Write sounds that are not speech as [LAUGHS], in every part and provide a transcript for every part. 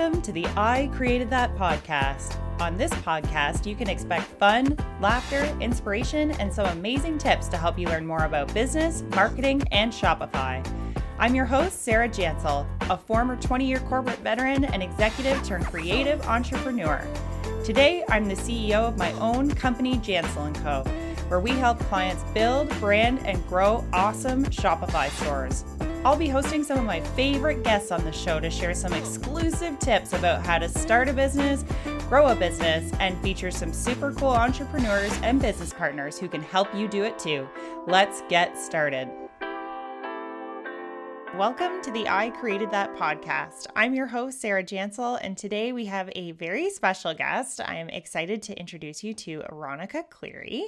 Welcome to the I Created That podcast. On this podcast, you can expect fun, laughter, inspiration, and some amazing tips to help you learn more about business, marketing, and Shopify. I'm your host, Sarah Jansel, a former 20 year corporate veteran and executive turned creative entrepreneur. Today, I'm the CEO of my own company, Jansel & Co., where we help clients build, brand, and grow awesome Shopify stores. I'll be hosting some of my favorite guests on the show to share some exclusive tips about how to start a business, grow a business, and feature some super cool entrepreneurs and business partners who can help you do it too. Let's get started. Welcome to the I Created That podcast. I'm your host, Sarah Jansel, and today we have a very special guest. I'm excited to introduce you to Ronica Cleary.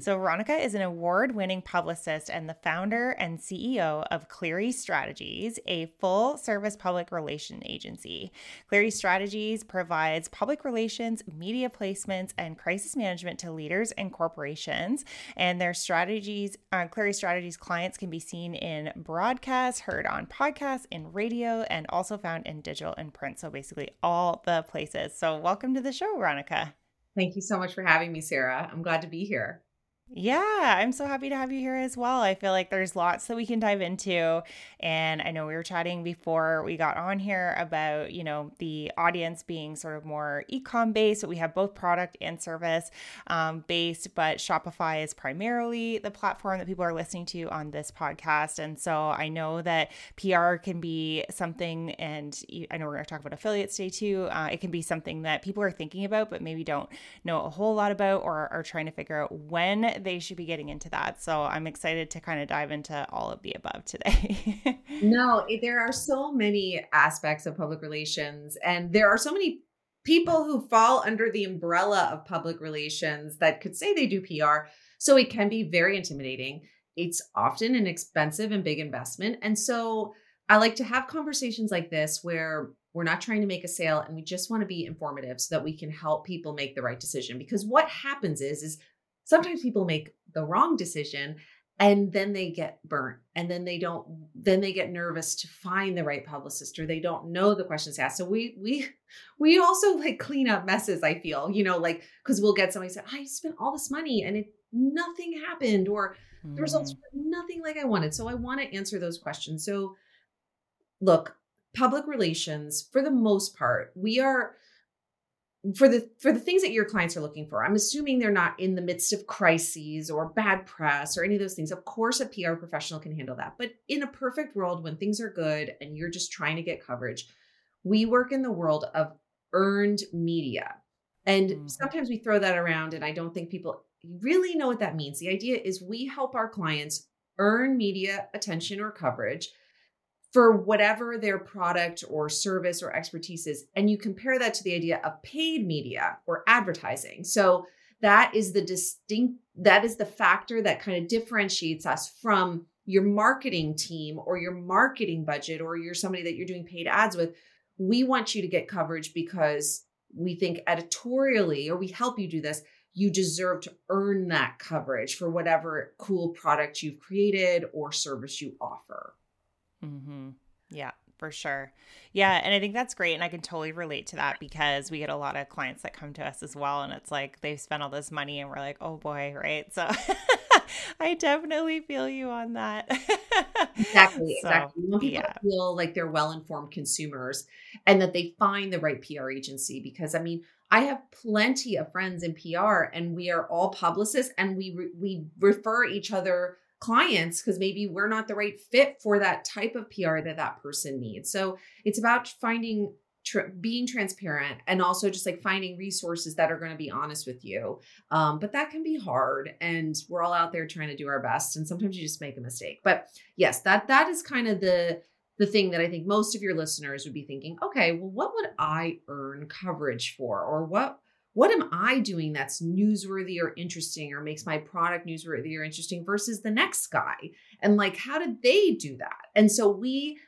So, Ronica is an award winning publicist and the founder and CEO of Cleary Strategies, a full service public relation agency. Cleary Strategies provides public relations, media placements, and crisis management to leaders and corporations. And their strategies, uh, Cleary Strategies clients can be seen in broadcast, heard on podcasts, in radio, and also found in digital and print. So basically, all the places. So, welcome to the show, Veronica. Thank you so much for having me, Sarah. I'm glad to be here. Yeah, I'm so happy to have you here as well. I feel like there's lots that we can dive into. And I know we were chatting before we got on here about, you know, the audience being sort of more ecom based, but we have both product and service um, based. But Shopify is primarily the platform that people are listening to on this podcast. And so I know that PR can be something, and I know we're going to talk about affiliates today too. Uh, it can be something that people are thinking about, but maybe don't know a whole lot about or are trying to figure out when they should be getting into that. So I'm excited to kind of dive into all of the above today. [LAUGHS] no, eh, there are so many aspects of public relations, and there are so many people who fall under the umbrella of public relations that could say they do PR. So it can be very intimidating. It's often an expensive and big investment. And so I like to have conversations like this where we're not trying to make a sale and we just want to be informative so that we can help people make the right decision because what happens is is sometimes people make the wrong decision and then they get burnt and then they don't then they get nervous to find the right publicist or they don't know the questions asked so we we we also like clean up messes i feel you know like because we'll get somebody say i spent all this money and it nothing happened or mm. the results mm-hmm. were nothing like i wanted so i want to answer those questions so look public relations for the most part we are for the for the things that your clients are looking for i'm assuming they're not in the midst of crises or bad press or any of those things. Of course a pr professional can handle that. But in a perfect world when things are good and you're just trying to get coverage we work in the world of earned media. And mm-hmm. sometimes we throw that around and i don't think people really know what that means. The idea is we help our clients earn media attention or coverage for whatever their product or service or expertise is. And you compare that to the idea of paid media or advertising. So that is the distinct, that is the factor that kind of differentiates us from your marketing team or your marketing budget or you're somebody that you're doing paid ads with. We want you to get coverage because we think editorially, or we help you do this, you deserve to earn that coverage for whatever cool product you've created or service you offer. Mm-hmm. Yeah, for sure. Yeah, and I think that's great. And I can totally relate to that because we get a lot of clients that come to us as well. And it's like they've spent all this money and we're like, oh boy, right? So [LAUGHS] I definitely feel you on that. exactly. [LAUGHS] So, exactly. We people yeah. to feel like they're well informed consumers and that they find the right PR agency because I mean, I have plenty of friends in PR and we are all publicists and we re- we refer each other clients because maybe we're not the right fit for that type of PR that that person needs. So it's about finding Tr- being transparent and also just like finding resources that are going to be honest with you. Um, but that can be hard and we're all out there trying to do our best and sometimes you just make a mistake. But yes that that is kind of the the thing that i think most of your listeners would be thinking okay well what would i earn coverage for? Or what what am I doing that's newsworthy or interesting or makes my product newsworthy or interesting versus the next guy? And like, how did they do that? And so we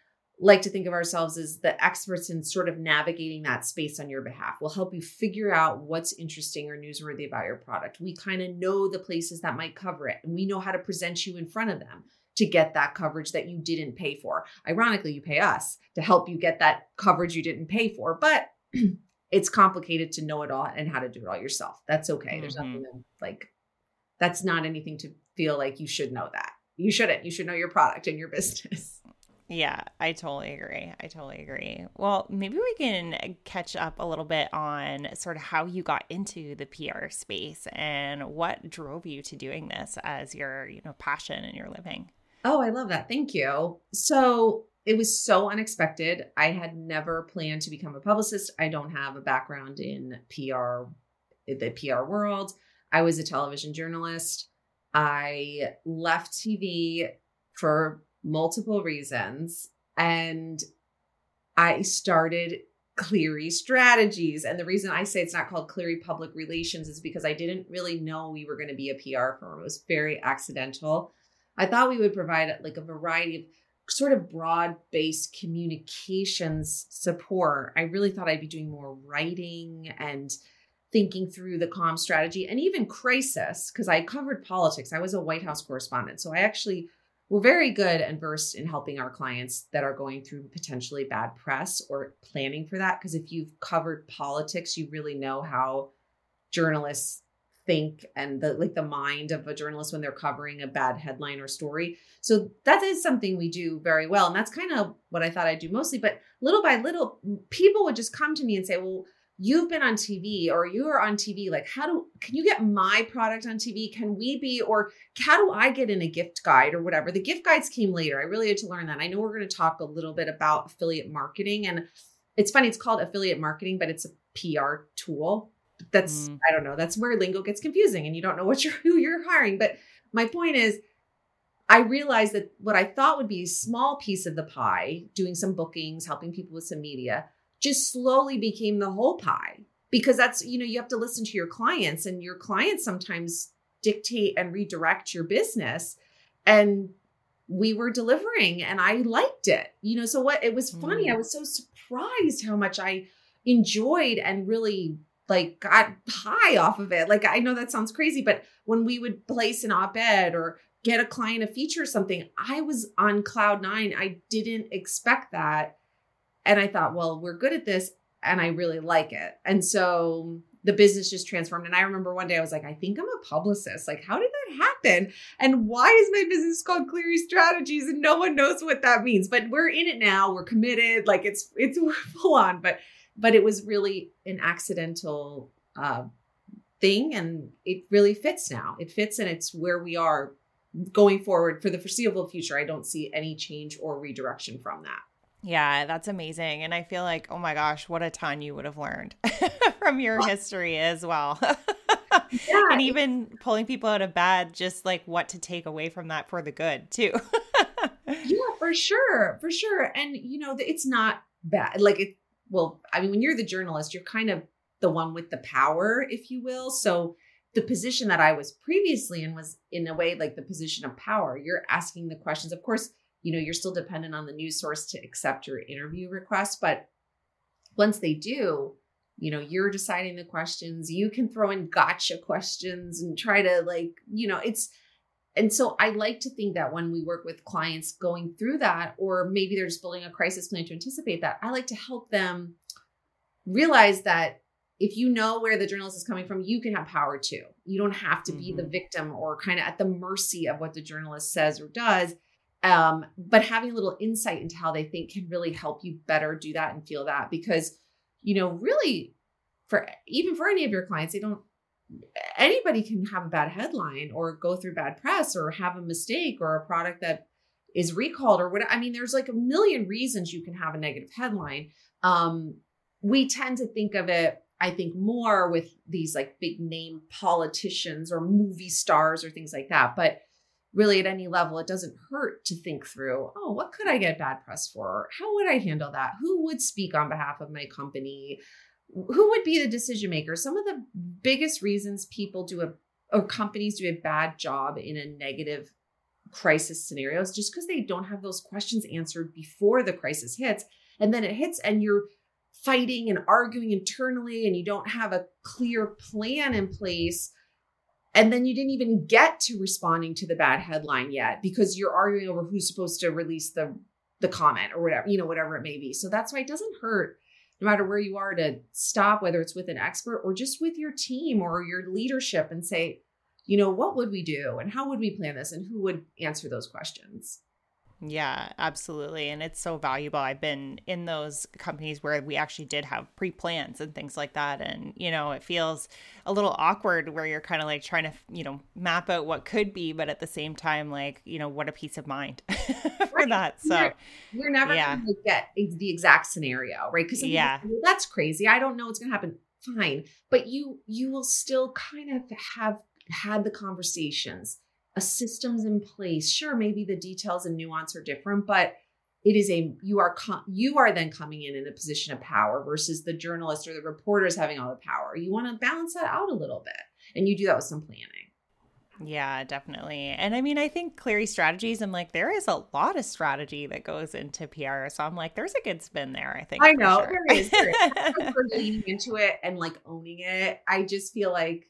like to think of ourselves as the experts in sort of navigating that space on your behalf. We'll help you figure out what's interesting or newsworthy about your product. We kind of know the places that might cover it and we know how to present you in front of them. to get that coverage that you didn't pay for. Ironically, you pay us to help you get that coverage you didn't pay for, but [CLEARS THROAT] it's complicated to know it all and how to do it all yourself. That's okay. Mm-hmm. There's nothing like that's not anything to feel like you should know that. You shouldn't. You should know your product and your business. Yeah, I totally agree. I totally agree. Well, maybe we can catch up a little bit on sort of how you got into the PR space and what drove you to doing this as your, you know, passion and your living. Oh, I love that. Thank you. So, it was so unexpected. I had never planned to become a publicist. I don't have a background in PR, the PR world. I was a television journalist. I left TV for multiple reasons and I started Cleary Strategies. And the reason I say it's not called Cleary Public Relations is because I didn't really know we were going to be a PR firm. It was very accidental. I thought we would provide like a variety of sort of broad based communications support. I really thought I'd be doing more writing and thinking through the com strategy and even crisis because I covered politics. I was a White House correspondent. So I actually were very good and versed in helping our clients that are going through potentially bad press or planning for that. Because if you've covered politics, you really know how journalists think and the like the mind of a journalist when they're covering a bad headline or story. So that is something we do very well. And that's kind of what I thought I'd do mostly. But little by little, people would just come to me and say, well, you've been on TV or you are on TV. Like, how do can you get my product on TV? Can we be, or how do I get in a gift guide or whatever? The gift guides came later. I really had to learn that. I know we're going to talk a little bit about affiliate marketing. And it's funny, it's called affiliate marketing, but it's a PR tool that's mm. I don't know. That's where lingo gets confusing and you don't know what [LAUGHS] you're who you're hiring. But my point is I realized that what I thought would be a small piece of the pie, doing some bookings, helping people with some media, just slowly became the whole pie. Because that's, you know, you have to listen to your clients and your clients sometimes dictate and redirect your business. And we were delivering and I liked it. You know, so what it was funny, mm. I was so surprised how much I enjoyed and really like got high off of it. Like I know that sounds crazy, but when we would place an op-ed or get a client a feature or something, I was on cloud nine. I didn't expect that. And I thought, well, we're good at this and I really like it. And so the business just transformed. And I remember one day I was like, I think I'm a publicist. Like, how did that happen? And why is my business called Cleary Strategies? And no one knows what that means. But we're in it now. We're committed. Like it's it's [LAUGHS] full on. But but it was really an accidental uh, thing and it really fits now it fits and it's where we are going forward for the foreseeable future i don't see any change or redirection from that yeah, that's amazing. And I feel like, oh my gosh, what a ton you would have learned [LAUGHS] from your history as well. [LAUGHS] yeah. And even pulling people out of bed, just like what to take away from that for the good, too. [LAUGHS] yeah, for sure. For sure. And, you know, it's not bad. Like, it, well, I mean, when you're the journalist, you're kind of the one with the power, if you will. So the position that I was previously in was in a way like the position of power. You're asking the questions. Of course, you know, you're still dependent on the news source to accept your interview request, but once they do, you know, you're deciding the questions. You can throw in gotcha questions and try to like, you know, it's and so I like to think that when we work with clients going through that, or maybe they're just building a crisis plan to anticipate that, I like to help them realize that if you know where the journalist is coming from, you can have power too. You don't have to be mm-hmm. the victim or kind of at the mercy of what the journalist says or does. Um, but having a little insight into how they think can really help you better do that and feel that because, you know, really for even for any of your clients, they don't anybody can have a bad headline or go through bad press or have a mistake or a product that is recalled or what I mean there's like a million reasons you can have a negative headline. Um we tend to think of it I think more with these like big name politicians or movie stars or things like that but really at any level it doesn't hurt to think through oh what could I get bad press for? How would I handle that? Who would speak on behalf of my company who would be the decision maker? Some of the biggest reasons people do a or companies do a bad job in a negative crisis scenario is just because they don't have those questions answered before the crisis hits. And then it hits and you're fighting and arguing internally and you don't have a clear plan in place. and then you didn't even get to responding to the bad headline yet because you're arguing over who's supposed to release the the comment or whatever, you know, whatever it may be. So that's why it doesn't hurt no matter where you are to stop whether it's with an expert or just with your team or your leadership and say, you know, what would we do and how would we plan this and who would answer those questions? Yeah, absolutely. And it's so valuable. I've been in those companies where we actually did have pre plans and things like that. And, you know, it feels a little awkward where you're kind of like trying to, you know, map out what could be, but at the same time, like, you know, what a peace of mind [LAUGHS] for right. that. So we're, we're never yeah. going to get the exact scenario, right? Because yeah, well, that's crazy. I don't know what's going to happen. Fine. But you, you will still kind of have had the conversations a system's in place. Sure, maybe the details and nuance are different, but it is a you are you are then coming in in a position of power versus the journalist or the reporters having all the power. You want to balance that out a little bit, and you do that with some planning. Yeah, definitely. And I mean, I think Cleary strategies, I'm like, there is a lot of strategy that goes into PR. So I'm like, there's a good spin there, I think. I know, sure. there is. There is. [LAUGHS] for leaning into it and like owning it. I just feel like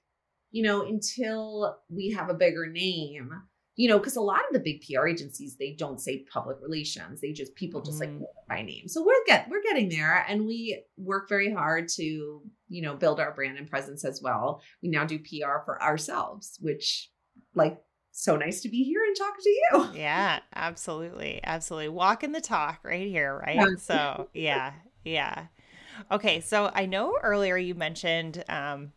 you know, until we have a bigger name, you know, because a lot of the big PR agencies they don't say public relations; they just people just mm. like by name. So we're get we're getting there, and we work very hard to you know build our brand and presence as well. We now do PR for ourselves, which like so nice to be here and talk to you. Yeah, absolutely, absolutely. Walking the talk right here, right? Yeah. So yeah, yeah. Okay, so I know earlier you mentioned um,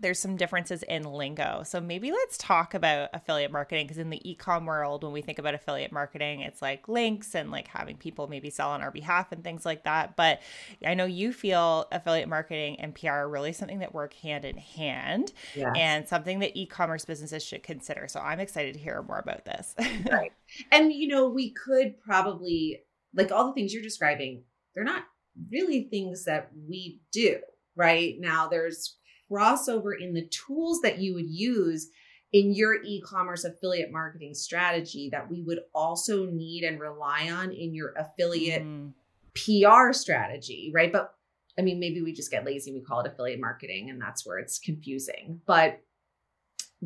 there's some differences in lingo. So maybe let's talk about affiliate marketing because in the ecom world, when we think about affiliate marketing, it's like links and like having people maybe sell on our behalf and things like that. But I know you feel affiliate marketing and PR are really something that work hand in hand yes. and something that e-commerce businesses should consider. So I'm excited to hear more about this. [LAUGHS] right. And you know, we could probably like all the things you're describing, they're not really things that we do right now there's crossover in the tools that you would use in your e-commerce affiliate marketing strategy that we would also need and rely on in your affiliate mm. PR strategy, right? But I mean, maybe we just get lazy and we call it affiliate marketing and that's where it's confusing. But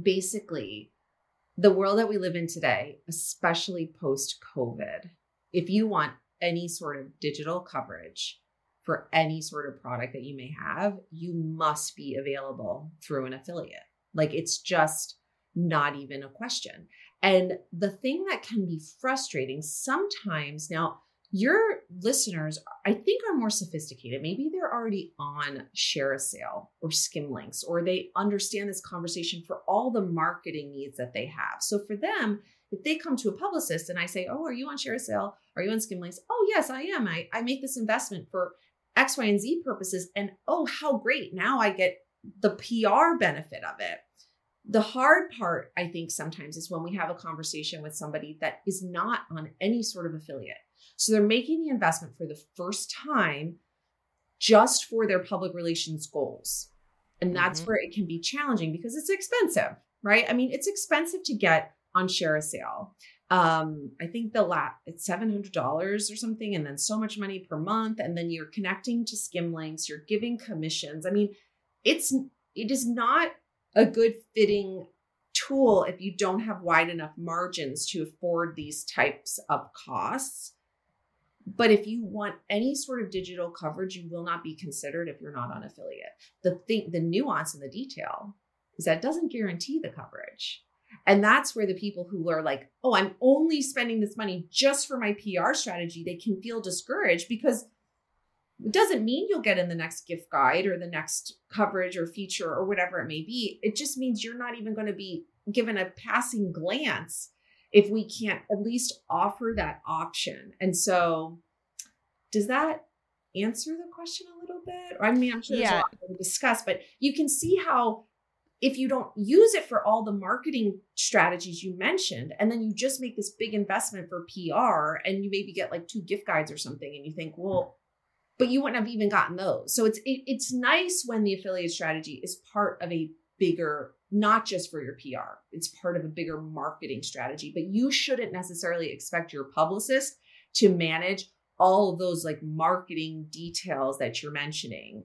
basically, the world that we live in today, especially post COVID, if you want any sort of digital coverage, for any sort of product that you may have, you must be available through an affiliate. Like it's just not even a question. And the thing that can be frustrating sometimes now, your listeners, I think, are more sophisticated. Maybe they're already on ShareASale or Skimlinks, or they understand this conversation for all the marketing needs that they have. So for them, if they come to a publicist and I say, Oh, are you on ShareASale? Are you on Skimlinks? Oh, yes, I am. I, I make this investment for X, Y, and Z purposes. And oh, how great. Now I get the PR benefit of it. The hard part, I think, sometimes is when we have a conversation with somebody that is not on any sort of affiliate. So they're making the investment for the first time just for their public relations goals. And that's mm-hmm. where it can be challenging because it's expensive, right? I mean, it's expensive to get on ShareASale um i think the lat it's $700 or something and then so much money per month and then you're connecting to Skimlinks, you're giving commissions. I mean it's it is not a good fitting tool if you don't have wide enough margins to afford these types of costs. But if you want any sort of digital coverage you will not be considered if you're not on affiliate. The thing the nuance and the detail is that doesn't guarantee the coverage and that's where the people who are like, oh, I'm only spending this money just for my PR strategy, they can feel discouraged because it doesn't mean you'll get in the next gift guide or the next coverage or feature or whatever it may be. It just means you're not even going to be given a passing glance if we can't at least offer that option. And so, does that answer the question a little bit? Or I mean, I'm sure there's yeah. a lot to discuss, but you can see how if you don't use it for all the marketing strategies you mentioned, and then you just make this big investment for PR and you maybe get like two gift guides or something, and you think, well, but you wouldn't have even gotten those. So it's it, it's nice when the affiliate strategy is part of a bigger, not just for your PR, it's part of a bigger marketing strategy. But you shouldn't necessarily expect your publicist to manage all of those like marketing details that you're mentioning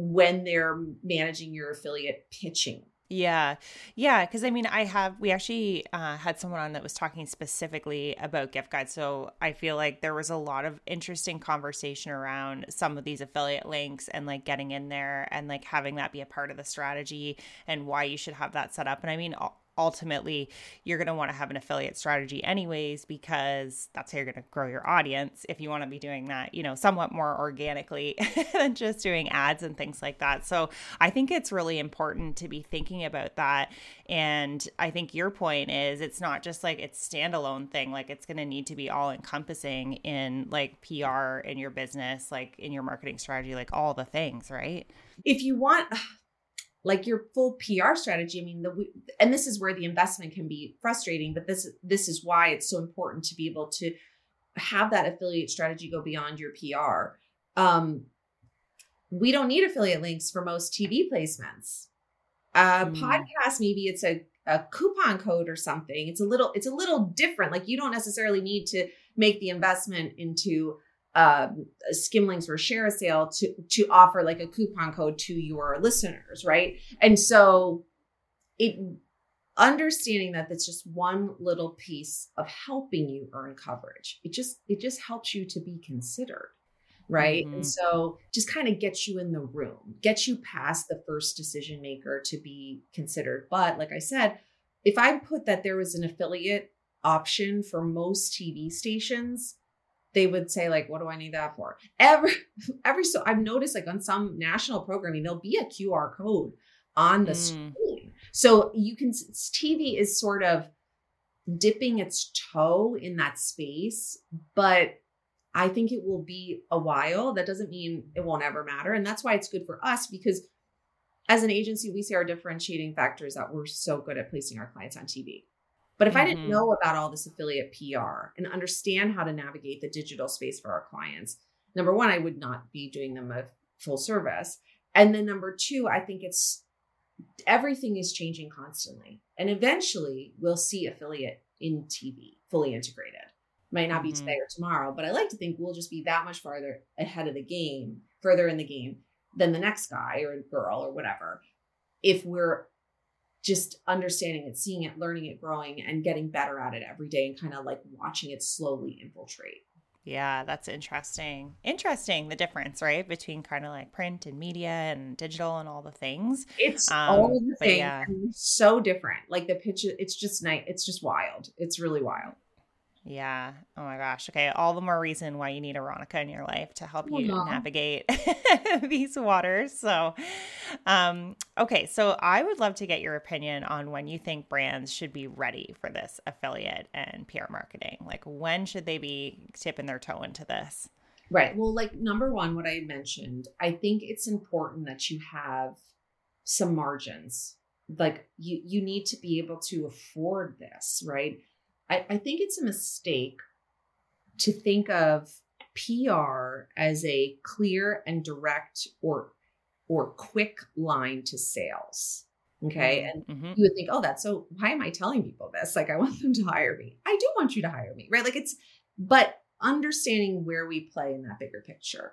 when they're managing your affiliate pitching Yeah. Yeah. Cause I mean, I have, we actually uh, had someone on that was talking specifically about gift guides. So I feel like there was a lot of interesting conversation around some of these affiliate links and like getting in there and like having that be a part of the strategy and why you should have that set up. And I mean, ultimately you're going to want to have an affiliate strategy anyways because that's how you're going to grow your audience if you want to be doing that you know somewhat more organically [LAUGHS] than just doing ads and things like that. So i think it's really important to be thinking about that. And i think your point is it's not just like it's standalone thing like it's going to need to be all encompassing in like pr in your business like in your marketing strategy like all the things right? If you want like your full PR strategy. I mean, the and this is where the investment can be frustrating, but this this is why it's so important to be able to have that affiliate strategy go beyond your PR. Um, we don't need affiliate links for most TV placements. Uh, mm. Podcast, maybe it's a, a coupon code or something. It's a little it's a little different. Like you don't necessarily need to make the investment into um, skimlinks or ShareASale to to offer like a coupon code to your listeners right? And so it understanding that that's just one little piece of helping you earn coverage it just it just helps you to be considered right? Mm-hmm. and so just kind of gets you in the room gets you past the first decision maker to be considered. But like i said if i put that there was an affiliate option for most tv stations they would say like what do i need that for? Every [LAUGHS] every so i've noticed like on some national programming there'll be a qr code on the mm. screen. So you can tv is sort of dipping its toe in that space but i think it will be a while. That doesn't mean it won't ever matter and that's why it's good for us because as an agency we see our differentiating factors that we're so good at placing our clients on tv but if mm-hmm. I didn't mm-hmm. know about all this affiliate PR and understand how to navigate the digital space for our clients, number one, I would not be doing them a full service. And then number two, I think it's everything is changing constantly. And eventually we'll see affiliate in TV fully integrated. Might not be mm-hmm. today or tomorrow, but I like to think we'll just be that much farther ahead of the game, further in the game than the next guy or girl or whatever. If we're just understanding it, seeing it, learning it, growing, and getting better at it every day and kind of like watching it slowly infiltrate. Yeah, that's interesting. Interesting the difference, right? Between kind of like print and media and digital and all the things. It's um, all the things yeah. so different. Like the pitch, it's just night. It's just wild. It's really wild. Yeah. Oh my gosh. Okay. All the more reason why you need a Ronica in your life to help you navigate [LAUGHS] these waters. So, um, okay. So, I would love to get your opinion on when you think brands should be ready for this affiliate and PR marketing. Like, when should they be tipping their toe into this? Right. Well, like, number one, what I mentioned, I think it's important that you have some margins. Like, you, you need to be able to afford this, right? I, I think it's a mistake to think of PR as a clear and direct or or quick line to sales. Okay. Mm-hmm. And mm-hmm. you would think, oh, that's so why am I telling people this? Like I want them to hire me. I do want you to hire me, right? Like it's but understanding where we play in that bigger picture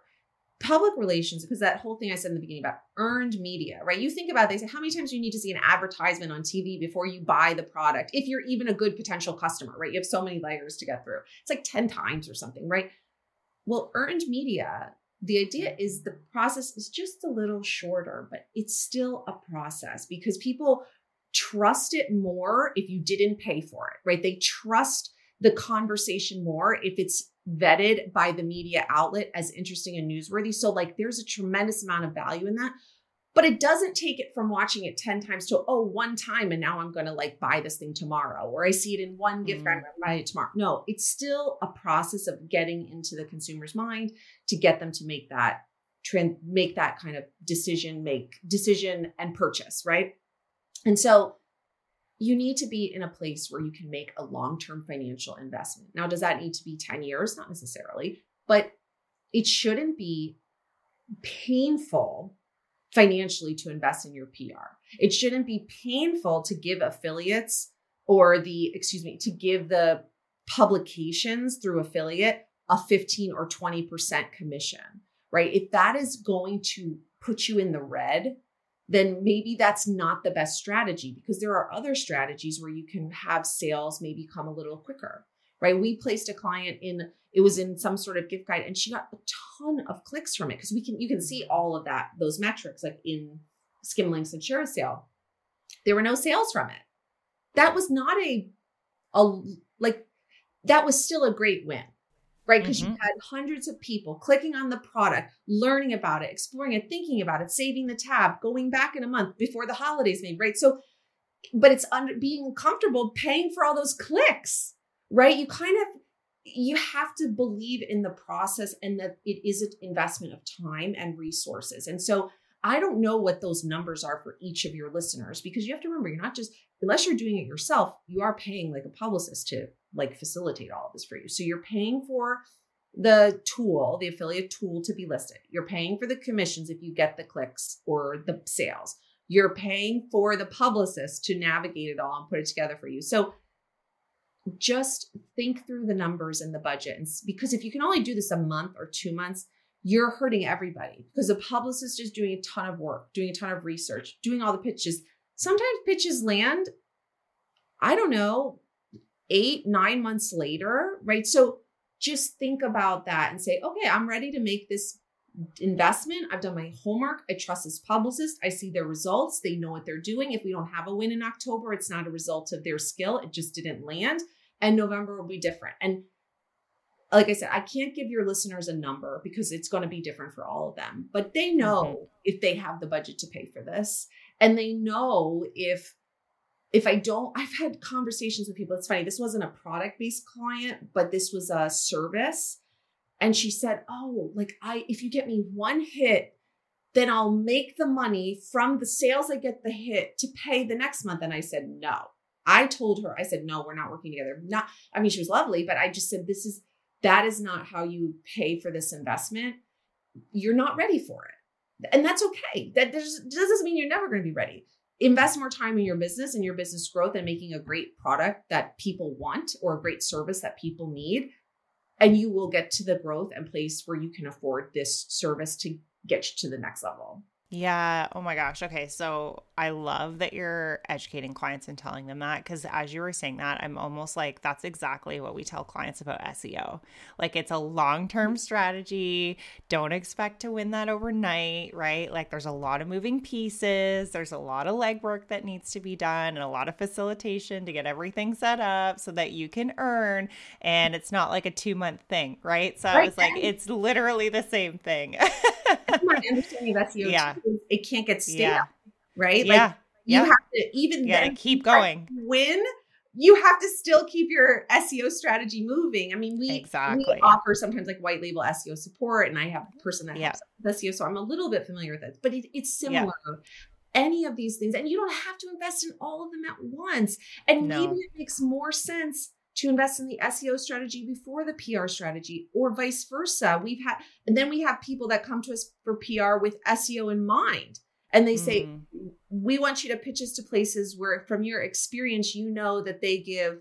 public relations because that whole thing i said in the beginning about earned media right? You think about they say how many times do you need to see an advertisement on tv before you buy the product if you're even a good potential customer right? You have so many layers to get through. It's like 10 times or something right? Well earned media the idea is the process is just a little shorter but it's still a process because people trust it more if you didn't pay for it right? They trust the conversation more if it's vetted by the media outlet as interesting and newsworthy. So, like, there's a tremendous amount of value in that. But it doesn't take it from watching it 10 times to, oh, one time and now I'm going to like buy this thing tomorrow, or I see it in one gift mm. card, I'm buy it tomorrow. No, it's still a process of getting into the consumer's mind to get them to make that trend, make that kind of decision, make decision and purchase, right? And so you need to be in a place where you can make a long term financial investment. Now, does that need to be 10 years? Not necessarily, but it shouldn't be painful financially to invest in your PR. It shouldn't be painful to give affiliates or the, excuse me, to give the publications through affiliate a 15 or 20% commission, right? If that is going to put you in the red, then maybe that's not the best strategy because there are other strategies where you can have sales maybe come a little quicker, right? We placed a client in it was in some sort of gift guide and she got a ton of clicks from it because we can you can see all of that those metrics like in Skimlinks and ShareASale. There were no sales from it. That was not a a like that was still a great win right? Because mm-hmm. you had hundreds of people clicking on the product, learning about it, exploring it, thinking about it, saving the tab, going back in a month before the holidays made, right? So, but it's under being comfortable paying for all those clicks, right? You kind of you have to believe in the process and that it is an investment of time and resources. And so I don't know what those numbers are for each of your listeners because you have to remember you're not just unless you're doing it yourself, you are paying like a publicist to like facilitate all of this for you. So you're paying for the tool, the affiliate tool to be listed. You're paying for the commissions if you get the clicks or the sales. You're paying for the publicist to navigate it all and put it together for you. So just think through the numbers and the budget. And because if you can only do this a month or two months, you're hurting everybody because the publicist is doing a ton of work, doing a ton of research, doing all the pitches. Sometimes pitches land, I don't know, eight, nine months later, right? So just think about that and say, okay, I'm ready to make this investment. I've done my homework. I trust this publicist. I see their results. They know what they're doing. If we don't have a win in October, it's not a result of their skill. It just didn't land. And November will be different. And like I said, I can't give your listeners a number because it's going to be different for all of them, but they know mm-hmm. if they have the budget to pay for this. And they know if if I don't, I've had conversations with people. It's funny, this wasn't a product based client, but this was a service. And she said, Oh, like I, if you get me one hit, then I'll make the money from the sales I get the hit to pay the next month. And I said, No. I told her, I said, No, we're not working together. Not, I mean, she was lovely, but I just said, This is, that is not how you pay for this investment. You're not ready for it. And that's okay. That doesn't mean you're never going to be ready invest more time in your business and your business growth and making a great product that people want or a great service that people need and you will get to the growth and place where you can afford this service to get you to the next level yeah. Oh my gosh. Okay. So I love that you're educating clients and telling them that because as you were saying that, I'm almost like that's exactly what we tell clients about SEO. Like it's a long term mm-hmm. strategy. Don't expect to win that overnight, right? Like there's a lot of moving pieces, there's a lot of legwork that needs to be done and a lot of facilitation to get everything set up so that you can earn. And it's not like a two month thing, right? So right. I was like, it's literally the same thing. my [LAUGHS] understanding of SEO yeah. Too, it can't get stale, yeah. Right? Yeah. Like you have to even yeah, then keep going. Win. You have to still keep your SEO strategy moving. I mean, we exactly. we offer sometimes like white label SEO support, and I have a person that yeah. helps SEO, so I'm a little bit familiar with it. But it, it's similar. Yeah. Any of these things, and you don't have to invest in all of them at once. And no. maybe it makes more sense to invest in the SEO strategy before the PR strategy or vice versa. We've had, and then we have people that come to us for PR with SEO in mind. And they say, mm. we want you to pitch us to places where, from your experience, you know that they give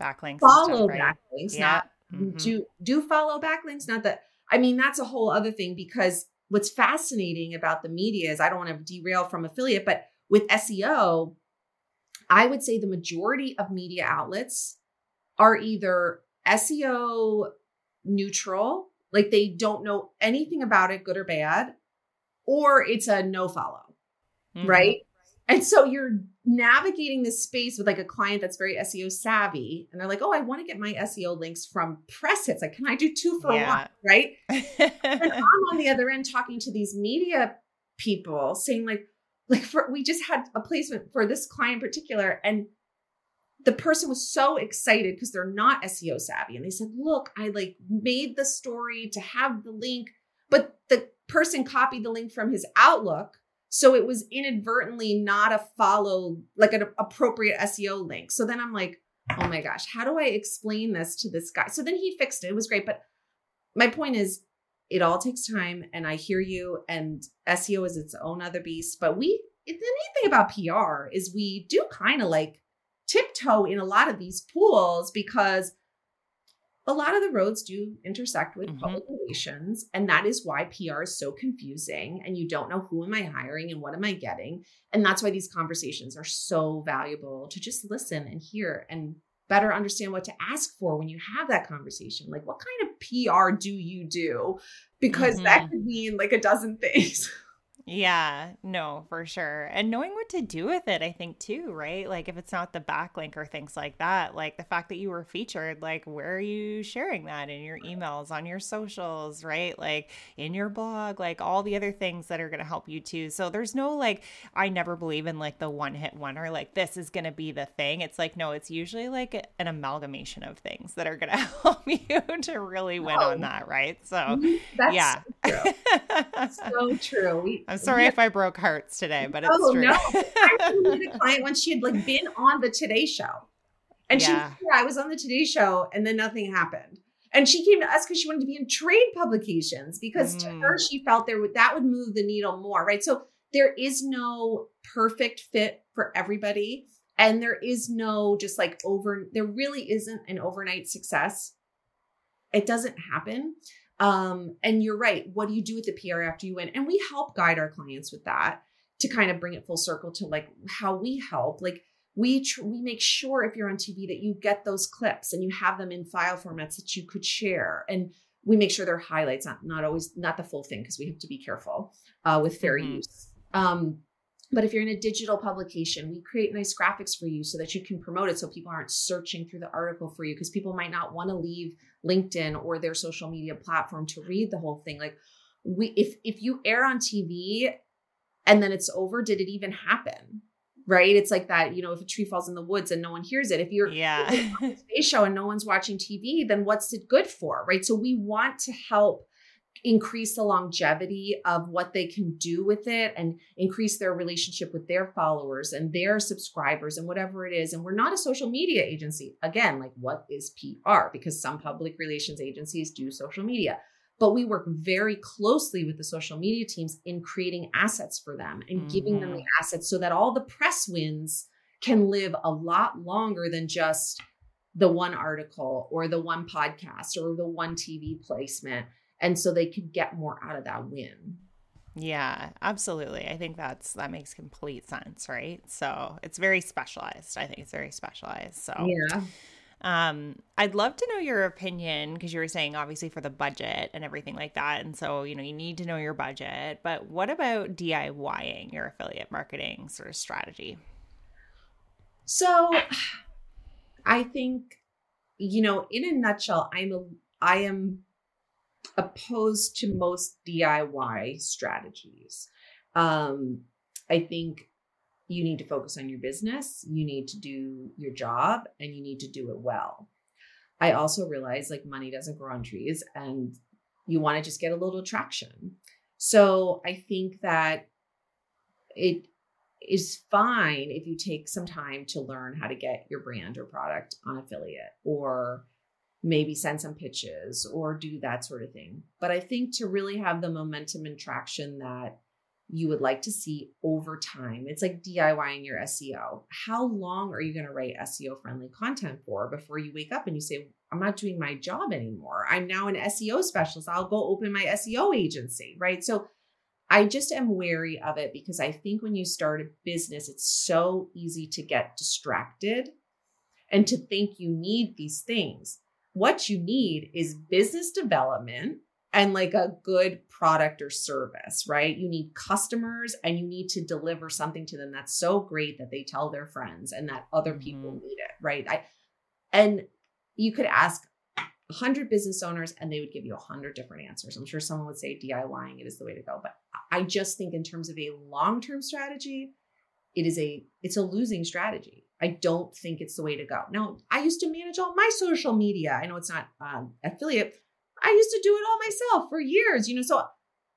backlinks, follow stuff, right? backlinks, yeah. not mm-hmm. do do follow backlinks. Not that I mean, that's a whole other thing because what's fascinating about the media is I don't want to derail from affiliate, but with SEO, I would say the majority of media outlets are either SEO neutral, like they don't know anything about it, good or bad, or it's a no follow, mm-hmm. right? And so you're navigating this space with like a client that's very SEO savvy, and they're like, "Oh, I want to get my SEO links from press hits. Like, can I do two for yeah. one?" Right? [LAUGHS] and I'm on the other end talking to these media people, saying like, like for we just had a placement for this client in particular, and the person was so excited because they're not SEO savvy. And they said, Look, I like made the story to have the link, but the person copied the link from his Outlook. So it was inadvertently not a follow, like an appropriate SEO link. So then I'm like, oh my gosh, how do I explain this to this guy? So then he fixed it. It was great. But my point is, it all takes time. And I hear you. And SEO is its own other beast. But we, the neat thing about PR is we do kind of like tiptoe in a lot of these pools because a lot of the roads do intersect with Mhm. public relations and that is why pr is so confusing and you don't know who am i hiring and what am i getting and that's why these conversations are so valuable to just listen and hear and better understand what to ask for when you have that conversation like what kind of pr do you do because that Mhm. could mean like a dozen [LAUGHS] things Yeah, no, for sure. And knowing what to do with it, I think too, right? Like if it's not the backlink or things like that, like the fact that you were featured, like where are you sharing that in your emails, on your socials, right? Like in your blog, like all the other things that are going to help you too. So there's no like, I never believe in like the one hit wonder, like this is going to be the thing. It's like, no, it's usually like an amalgamation of things that are going [LAUGHS] to help you to really win No. on that, right? So, Mhm. that's yeah. so true [LAUGHS] We- I'm sorry we- if I broke hearts today, but it's Oh, true. no. I [LAUGHS] actually had a client when she had like been on the Today Show, and Yeah. she, yeah, I was on the Today Show, and then nothing happened. And she came to us because she wanted to be in trade publications because to Mm. her she felt there would that would move the needle more, right? So there is no perfect fit for everybody, and there is no just like over. There really isn't an overnight success. It doesn't happen. Um, and you're right. What do you do with the PR after you win? And we help guide our clients with that to kind of bring it full circle to like how we help. Like we tr- we make sure if you're on TV that you get those clips and you have them in file formats that you could share. And we make sure they're highlights, not not always not the full thing because we have to be careful uh, with fair Mhm. use. Um, but if you're in a digital publication, we create nice graphics for you so that you can promote it so people aren't searching through the article for you because people might not want to leave LinkedIn or their social media platform to read the whole thing. Like we if if you air on TV and then it's over, did it even happen? Right? It's like that, you know, if a tree falls in the woods and no one hears it. If you're Yeah. Today Show and no one's watching TV, then what's it good for? Right. So we want to help increase the longevity of what they can do with it and increase their relationship with their followers and their subscribers and whatever it is. And we're not a social media agency. Again, like what is PR? Because some public relations agencies do social media. But we work very closely with the social media teams in creating assets for them and giving them the mm-hmm. assets so that all the press wins can live a lot longer than just the one article or the one podcast or the one TV placement. And so they could get more out of that win. Yeah, absolutely. I think that's that makes complete sense, right? So it's very specialized. I think it's very specialized. So Yeah. um I'd love to know your opinion because you were saying obviously for the budget and everything like that. And so, you know, you need to know your budget. But what about DIYing your affiliate marketing sort of strategy? So [SIGHS] I think, you know, in a nutshell, I'm a I am opposed to most DIY strategies. Um, I think you need to focus on your business, you need to do your job, and you need to do it well. I also realize like money doesn't grow on trees and you want to just get a little traction. So I think that it is fine if you take some time to learn how to get your brand or product on affiliate or maybe send some pitches or do that sort of thing. But I think to really have the momentum and traction that you would like to see over time, it's like DIYing your SEO. How long are you going to write SEO friendly content for before you wake up and you say, I'm not doing my job anymore? I'm now an SEO specialist. I'll go open my SEO agency, right? So I just am wary of it because I think when you start a business, it's so easy to get distracted and to think you need these things. What you need is business development and like a good product or service, right? You need customers and you need to deliver something to them that's so great that they tell their friends and that other people Mhm. need it, right? I and you could ask 100 business owners and they would give you 100 different answers. I'm sure someone would say DIYing it is the way to go, but I just think in terms of a long-term strategy, it is a it's a losing strategy. I don't think it's the way to go. Now, I used to manage all my social media. I know it's not um, affiliate. I used to do it all myself for years, you know. So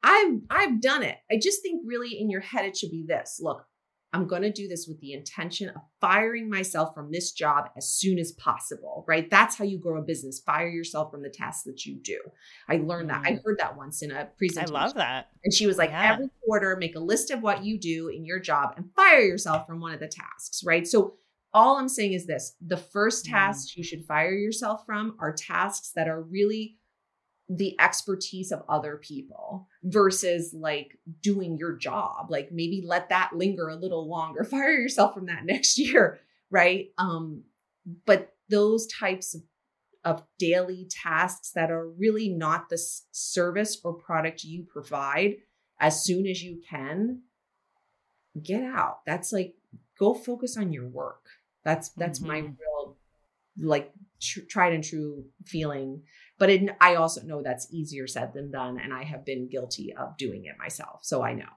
I've I've done it. I just think really in your head it should be this. Look, I'm going to do this with the intention of firing myself from this job as soon as possible, right? That's how you grow a business. Fire yourself from the tasks that you do. I learned that. I Mm. heard that once in a presentation. I love that. And she was like, Yeah. every quarter, make a list of what you do in your job and fire yourself from one of the tasks, right? So all I'm saying is this the first Mm. tasks you should fire yourself from are tasks that are really the expertise of other people versus like doing your job. Like maybe let that linger a little longer. [LAUGHS] Fire yourself from that next year, right? Um, but those types of, of daily tasks that are really not the service or product you provide as soon as you can get out that's like go focus on your work that's that's my Mhm. real like tr- tried and true feeling but it, i also know that's easier said than done and i have been guilty of doing it myself so i know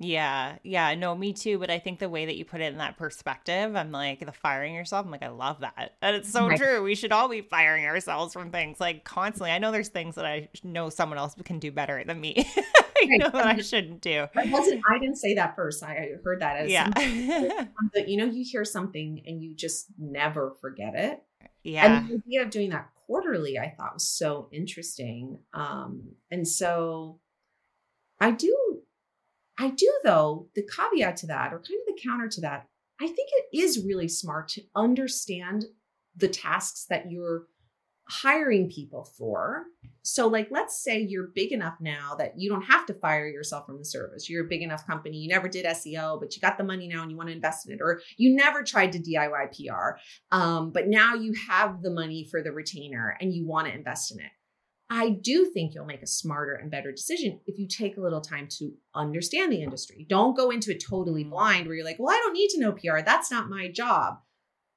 Yeah, yeah, no, me too. But I think the way that you put it in that perspective, I'm like the firing yourself. I'm like, I love that, and it's so Right. true. We should all be firing ourselves from things like constantly. I know there's things that I know someone else can do better than me. [LAUGHS] I Right. know that I shouldn't do. I wasn't i didn't say that first i heard that as Yeah, [LAUGHS] you know you hear something and you just never forget it yeah, And the idea of doing that quarterly, I thought was so interesting. Um, and so I do, I do though, the caveat to that, or kind of the counter to that, I think it is really smart to understand the tasks that you're hiring people for. So, like, let's say you're big enough now that you don't have to fire yourself from the service. You're a big enough company. You never did SEO, but you got the money now and you want to invest in it, or you never tried to DIY PR. Um, but now you have the money for the retainer and you want to invest in it. I do think you'll make a smarter and better decision if you take a little time to understand the industry. Don't go into it totally Mhm. blind where you're like, well, I don't need to know PR. That's not my job.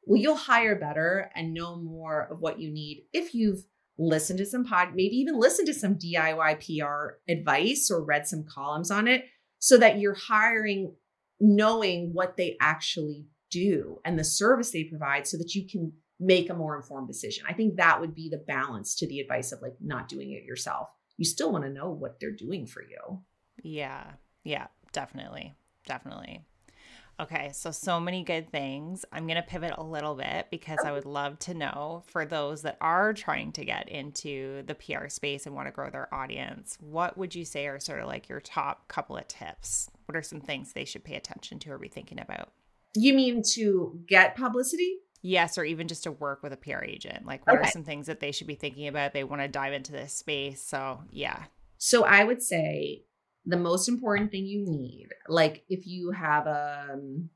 Well, you'll hire better and know more of what you need if you've listened to some pod, maybe even listened to some DIY PR advice or read some columns on it so that you're hiring knowing what they actually do and the service they provide so that you can make a more informed decision. I think that would be the balance to the advice of like not doing it yourself. You still want to know what they're doing for you. yeah, yeah, definitely, definitely. Okay, so so many good things. I'm going to pivot a little bit because I would love to know for those that are trying to get into the PR space and want to grow their audience, what would you say are sort of like your top couple of tips? What are some things they should pay attention to or be thinking about? You mean to get publicity? Yes, or even just to work with a PR agent. Like, what are some things that they should be thinking about? They want to dive into this space. So, yeah. So I would say the most important thing you need, like if you have um,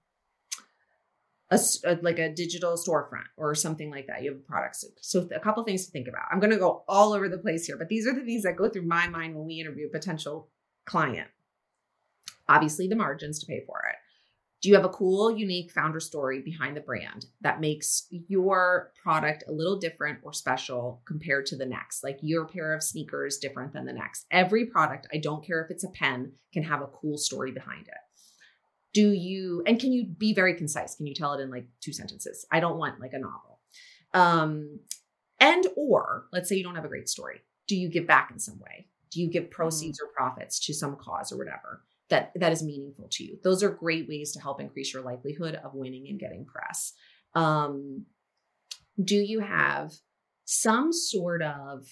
a, a- like a digital storefront or something like that, you have products. So a couple things to think about. I'm going to go all over the place here, but these are the things that go through my mind when we interview a potential client. Obviously, the margins to pay for it. Do you have a cool, unique founder story behind the brand that makes your product a little different or special compared to the next? Like your pair of sneakers different than the next. Every product, I don't care if it's a pen, can have a cool story behind it. Do you and can you be very concise? Can you tell it in like two sentences? I don't want like a novel. Um and or let's say you don't have a great story. Do you give back in some way? Do you give proceeds or profits to some cause or whatever? That that is meaningful to you. Those are great ways to help increase your likelihood of winning and getting press. Um, do you have some sort of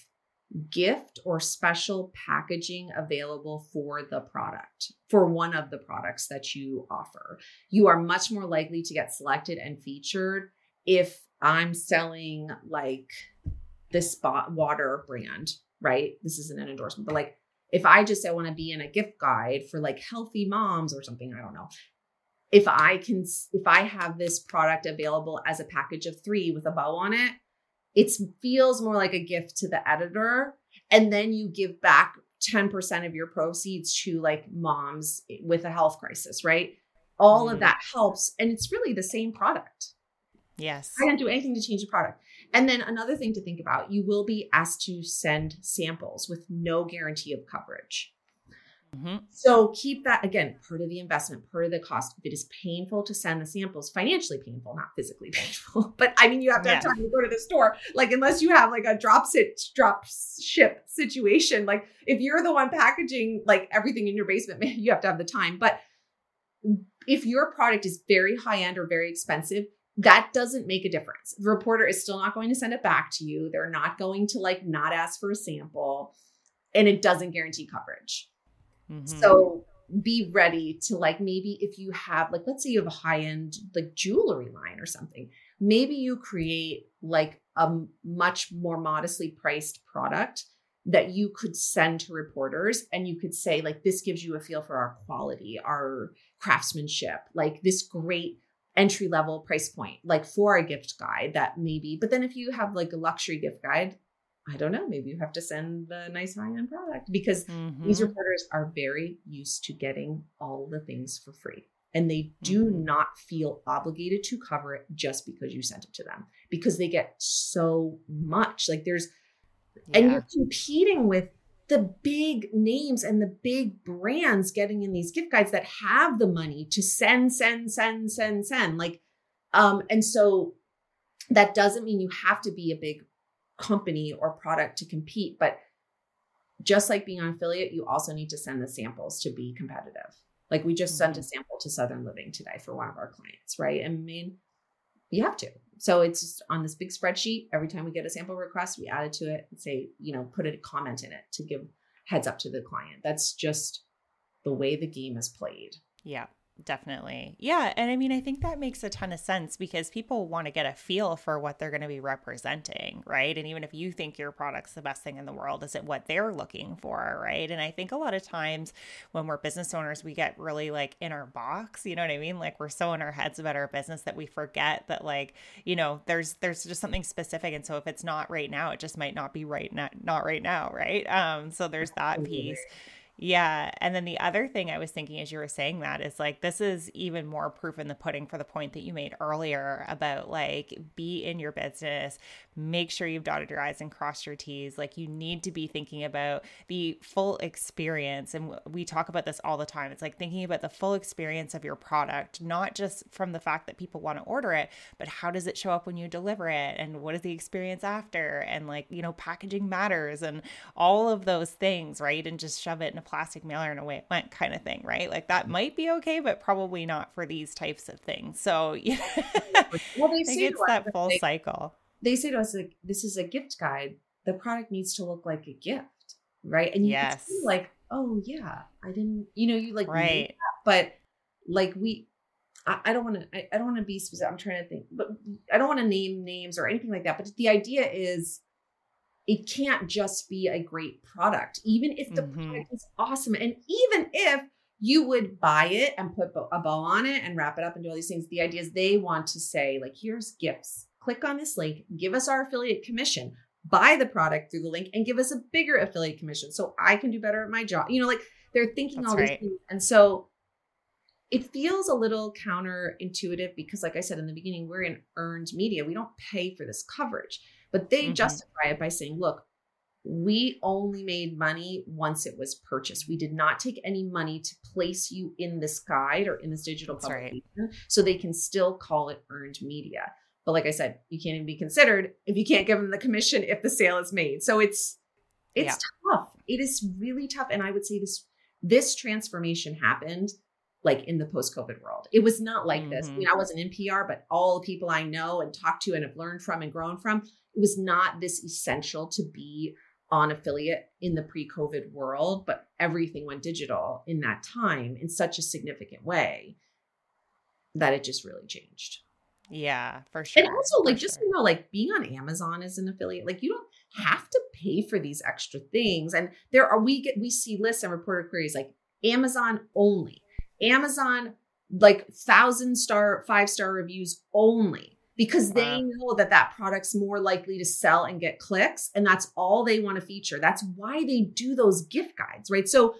gift or special packaging available for the product for one of the products that you offer? You are much more likely to get selected and featured if I'm selling like this spot water brand, right? This isn't an endorsement, but like if I just say I want to be in a gift guide for like healthy moms or something, I don't know. If I can, if I have this product available as a package of three with a bow on it, it feels more like a gift to the editor. And then you give back 10% of your proceeds to like moms with a health crisis, right? All Mhm. of that helps. And it's really the same product. Yes. I didn't do anything to change the product. And then another thing to think about you will be asked to send samples with no guarantee of coverage. hmm So keep that again, part of the investment, part of the cost. If it is painful to send the samples, financially painful, not physically [LAUGHS] painful, but I mean, you have to have time to go to the store. Like, unless you have like a drop sit, drop ship situation, like if you're the one packaging like everything in your basement, [LAUGHS] man, you have to have the time. But if your product is very high end or very expensive, that doesn't make a difference. The reporter is still not going to send it back to you. They're not going to like not ask for a sample, and it doesn't guarantee coverage. Mhm. So be ready to like maybe if you have like let's say you have a high end like jewelry line or something maybe you create like a much more modestly priced product that you could send to reporters and you could say like this gives you a feel for our quality our craftsmanship like this great entry level price point like for a gift guide that maybe but then if you have like a luxury gift guide I don't know, maybe you have to send the nice high end product because mm-hmm. these reporters are very used to getting all the things for free. And they do mm-hmm. not feel obligated to cover it just because you sent it to them because they get so much. Like there's, yeah. and you're competing with the big names and the big brands getting in these gift guides that have the money to send, send, send, send, send. Like, um, and so that doesn't mean you have to be a big company or product to compete. But just like being on affiliate, you also need to send the samples to be competitive. Like we just mm-hmm. sent a mm-hmm. sample to Southern Living today for one of our clients, right? I mean, you have to. So it's just on this big spreadsheet. Every time we get a sample request, we add it to it and say, you know, put a comment in it to give heads up to the client. That's just the way the game is played. Yeah. Definitely. Yeah. And I mean, I think that makes a ton of sense because people want to get a feel for what they're going to be representing, right? And even if you think your product's the best thing in the world, is it what they're looking for, right? And I think a lot of times when we're business owners, we get really like in our box, you know what I mean? Like we're so in our heads about our business that we forget that like, you know, there's there's just something specific and so if it's not right now, it just might not be right now, not right now, right? Um so there's that piece. Yeah. And then the other thing I was thinking as you were saying that is like, this is even more proof in the pudding for the point that you made earlier about like, be in your business, make sure you've dotted your I's and crossed your T's. Like, you need to be thinking about the full experience. And we talk about this all the time. It's like thinking about the full experience of your product, not just from the fact that people want to order it, but how does it show up when you deliver it? And what is the experience after? And like, you know, packaging matters and all of those things, right? And just shove it in a plastic mailer and away it went kind of thing, right? Like that might be okay, but probably not for these types of things. So [LAUGHS] yeah, well, they say it's that full they, cycle. They say to us like this is a gift guide. The product needs to look like a gift, right? And you yes. like, oh yeah, I didn't, you know, you like right, but like we I, don't want to I, I, don't want to be specific. I'm trying to think, but I don't want to name names or anything like that. But the idea is it can't just be a great product, even if the mm-hmm. product is awesome. And even if you would buy it and put a bow on it and wrap it up and do all these things, the idea is they want to say, like, here's gifts. Click on this link, give us our affiliate commission, buy the product through the link, and give us a bigger affiliate commission so I can do better at my job. You know, like they're thinking That's all right. these things. And so it feels a little counterintuitive because, like I said in the beginning, we're in earned media. We don't pay for this coverage. But they mm-hmm. justify it by saying, look, we only made money once it was purchased. We did not take any money to place you in this guide or in this digital That's publication. Right. So they can still call it earned media. But like I said, you can't even be considered if you can't give them the commission if the sale is made. So it's it's yeah. tough. It is really tough. And I would say this this transformation happened like in the post-COVID world. It was not like mm-hmm. this. I mean, mm-hmm. I wasn't in PR, but all the people I know and talked to and have learned from and grown from, it was not this essential to be on affiliate in the pre-COVID world, but everything went digital in that time in such a significant way that it just really changed. Yeah, for sure. And also, like, for just sure. you know, like being on Amazon as an affiliate, like you don't have to pay for these extra things. And there are we get we see lists and reporter queries like Amazon only, Amazon like thousand star, five star reviews only because wow. they know that that product's more likely to sell and get clicks and that's all they want to feature. That's why they do those gift guides right? So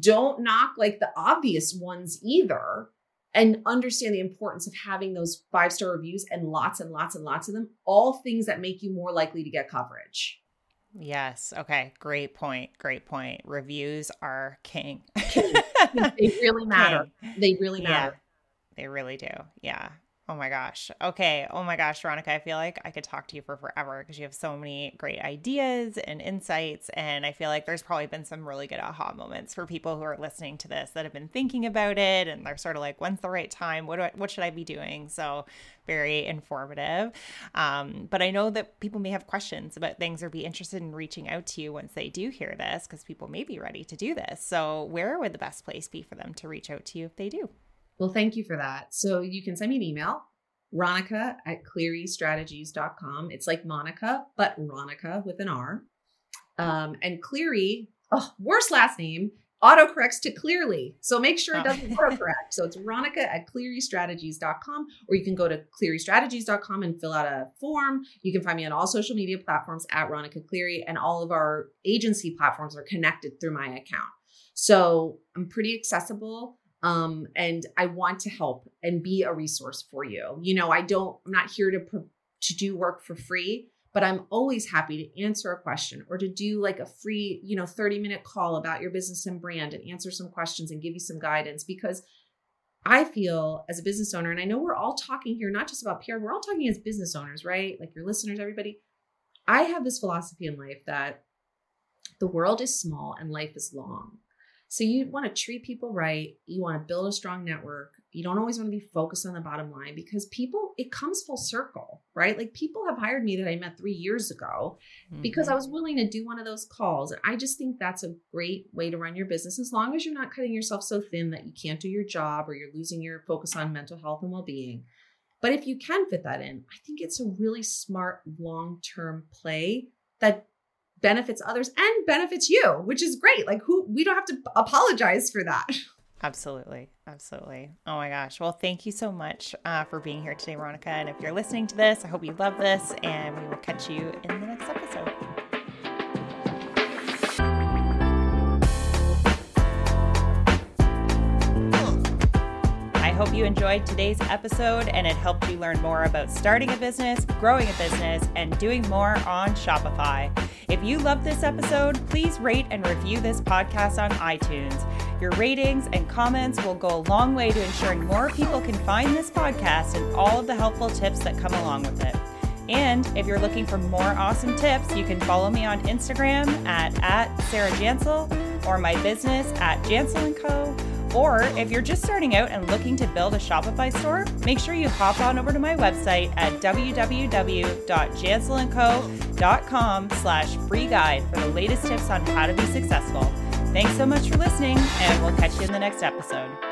don't knock like the obvious ones either and understand the importance of having those five star reviews and lots and lots and lots of them all things that make you more likely to get coverage yes okay great point great point. Reviews are king. They really [LAUGHS] matter. King. they really matter. Yeah, they really do. Yeah Oh my gosh. Okay. Oh my gosh, Ronica, I feel like I could talk to you for forever because you have so many great ideas and insights. And I feel like there's probably been some really good aha moments for people who are listening to this that have been thinking about it and they're sort of like, when's the right time? What I, what should I be doing? So very informative. Um, but I know that people may have questions about things or be interested in reaching out to you once they do hear this because people may be ready to do this. So where would the best place be for them to reach out to you if they do? Well, thank you for that. So you can send me an email, Ronica at clearystrategies.com. It's like Monica, but Ronica with an R. Um, and Cleary, oh, worst last name, autocorrects to clearly. So make sure it oh. doesn't autocorrect. So it's Ronica at clearystrategies.com, or you can go to clearystrategies.com and fill out a form. You can find me on all social media platforms at Ronica Cleary, and all of our agency platforms are connected through my account. So I'm pretty accessible um, and I want to help and be a resource for you. You know, I don't, I'm not here to to do work for free, but I'm always happy to answer a question or to do like a free, you know, 30 minute call about your business and brand and answer some questions and give you some guidance because I feel as a business owner, and I know we're all talking here, not just about PR, we're all talking as business owners, right? Like your listeners, everybody. I have this philosophy in life that the world is small and life is long. So you want to treat people right. You want to build a strong network. You don't always want to be focused on the bottom line because people, it comes full circle, right? Like people have hired me that I met three years ago mm-hmm. because I was willing to do one of those calls. And I just think that's a great way to run your business as long as you're not cutting yourself so thin that you can't do your job or you're losing your focus on mental health and well being. But if you can fit that in, I think it's a really smart long term play that benefits others and benefits you, which is great. Like who we don't have to apologize for that. Absolutely. Absolutely. Oh my gosh. Well, thank you so much uh, for being here today, Ronica. And if you're listening to this, I hope you love this, and we will catch you in the next episode. Hope you enjoyed today's episode and it helped you learn more about starting a business, growing a business, and doing more on Shopify. If you love this episode, please rate and review this podcast on iTunes. Your ratings and comments will go a long way to ensuring more people can find this podcast and all of the helpful tips that come along with it. And if you're looking for more awesome tips, you can follow me on Instagram at, at Sarah Jansel or my business at Jansel & Co or if you're just starting out and looking to build a Shopify store, make sure you hop on over to my website at www.janselandco.com slash free guide for the latest tips on how to be successful. Thanks so much for listening, and we'll catch you in the next episode.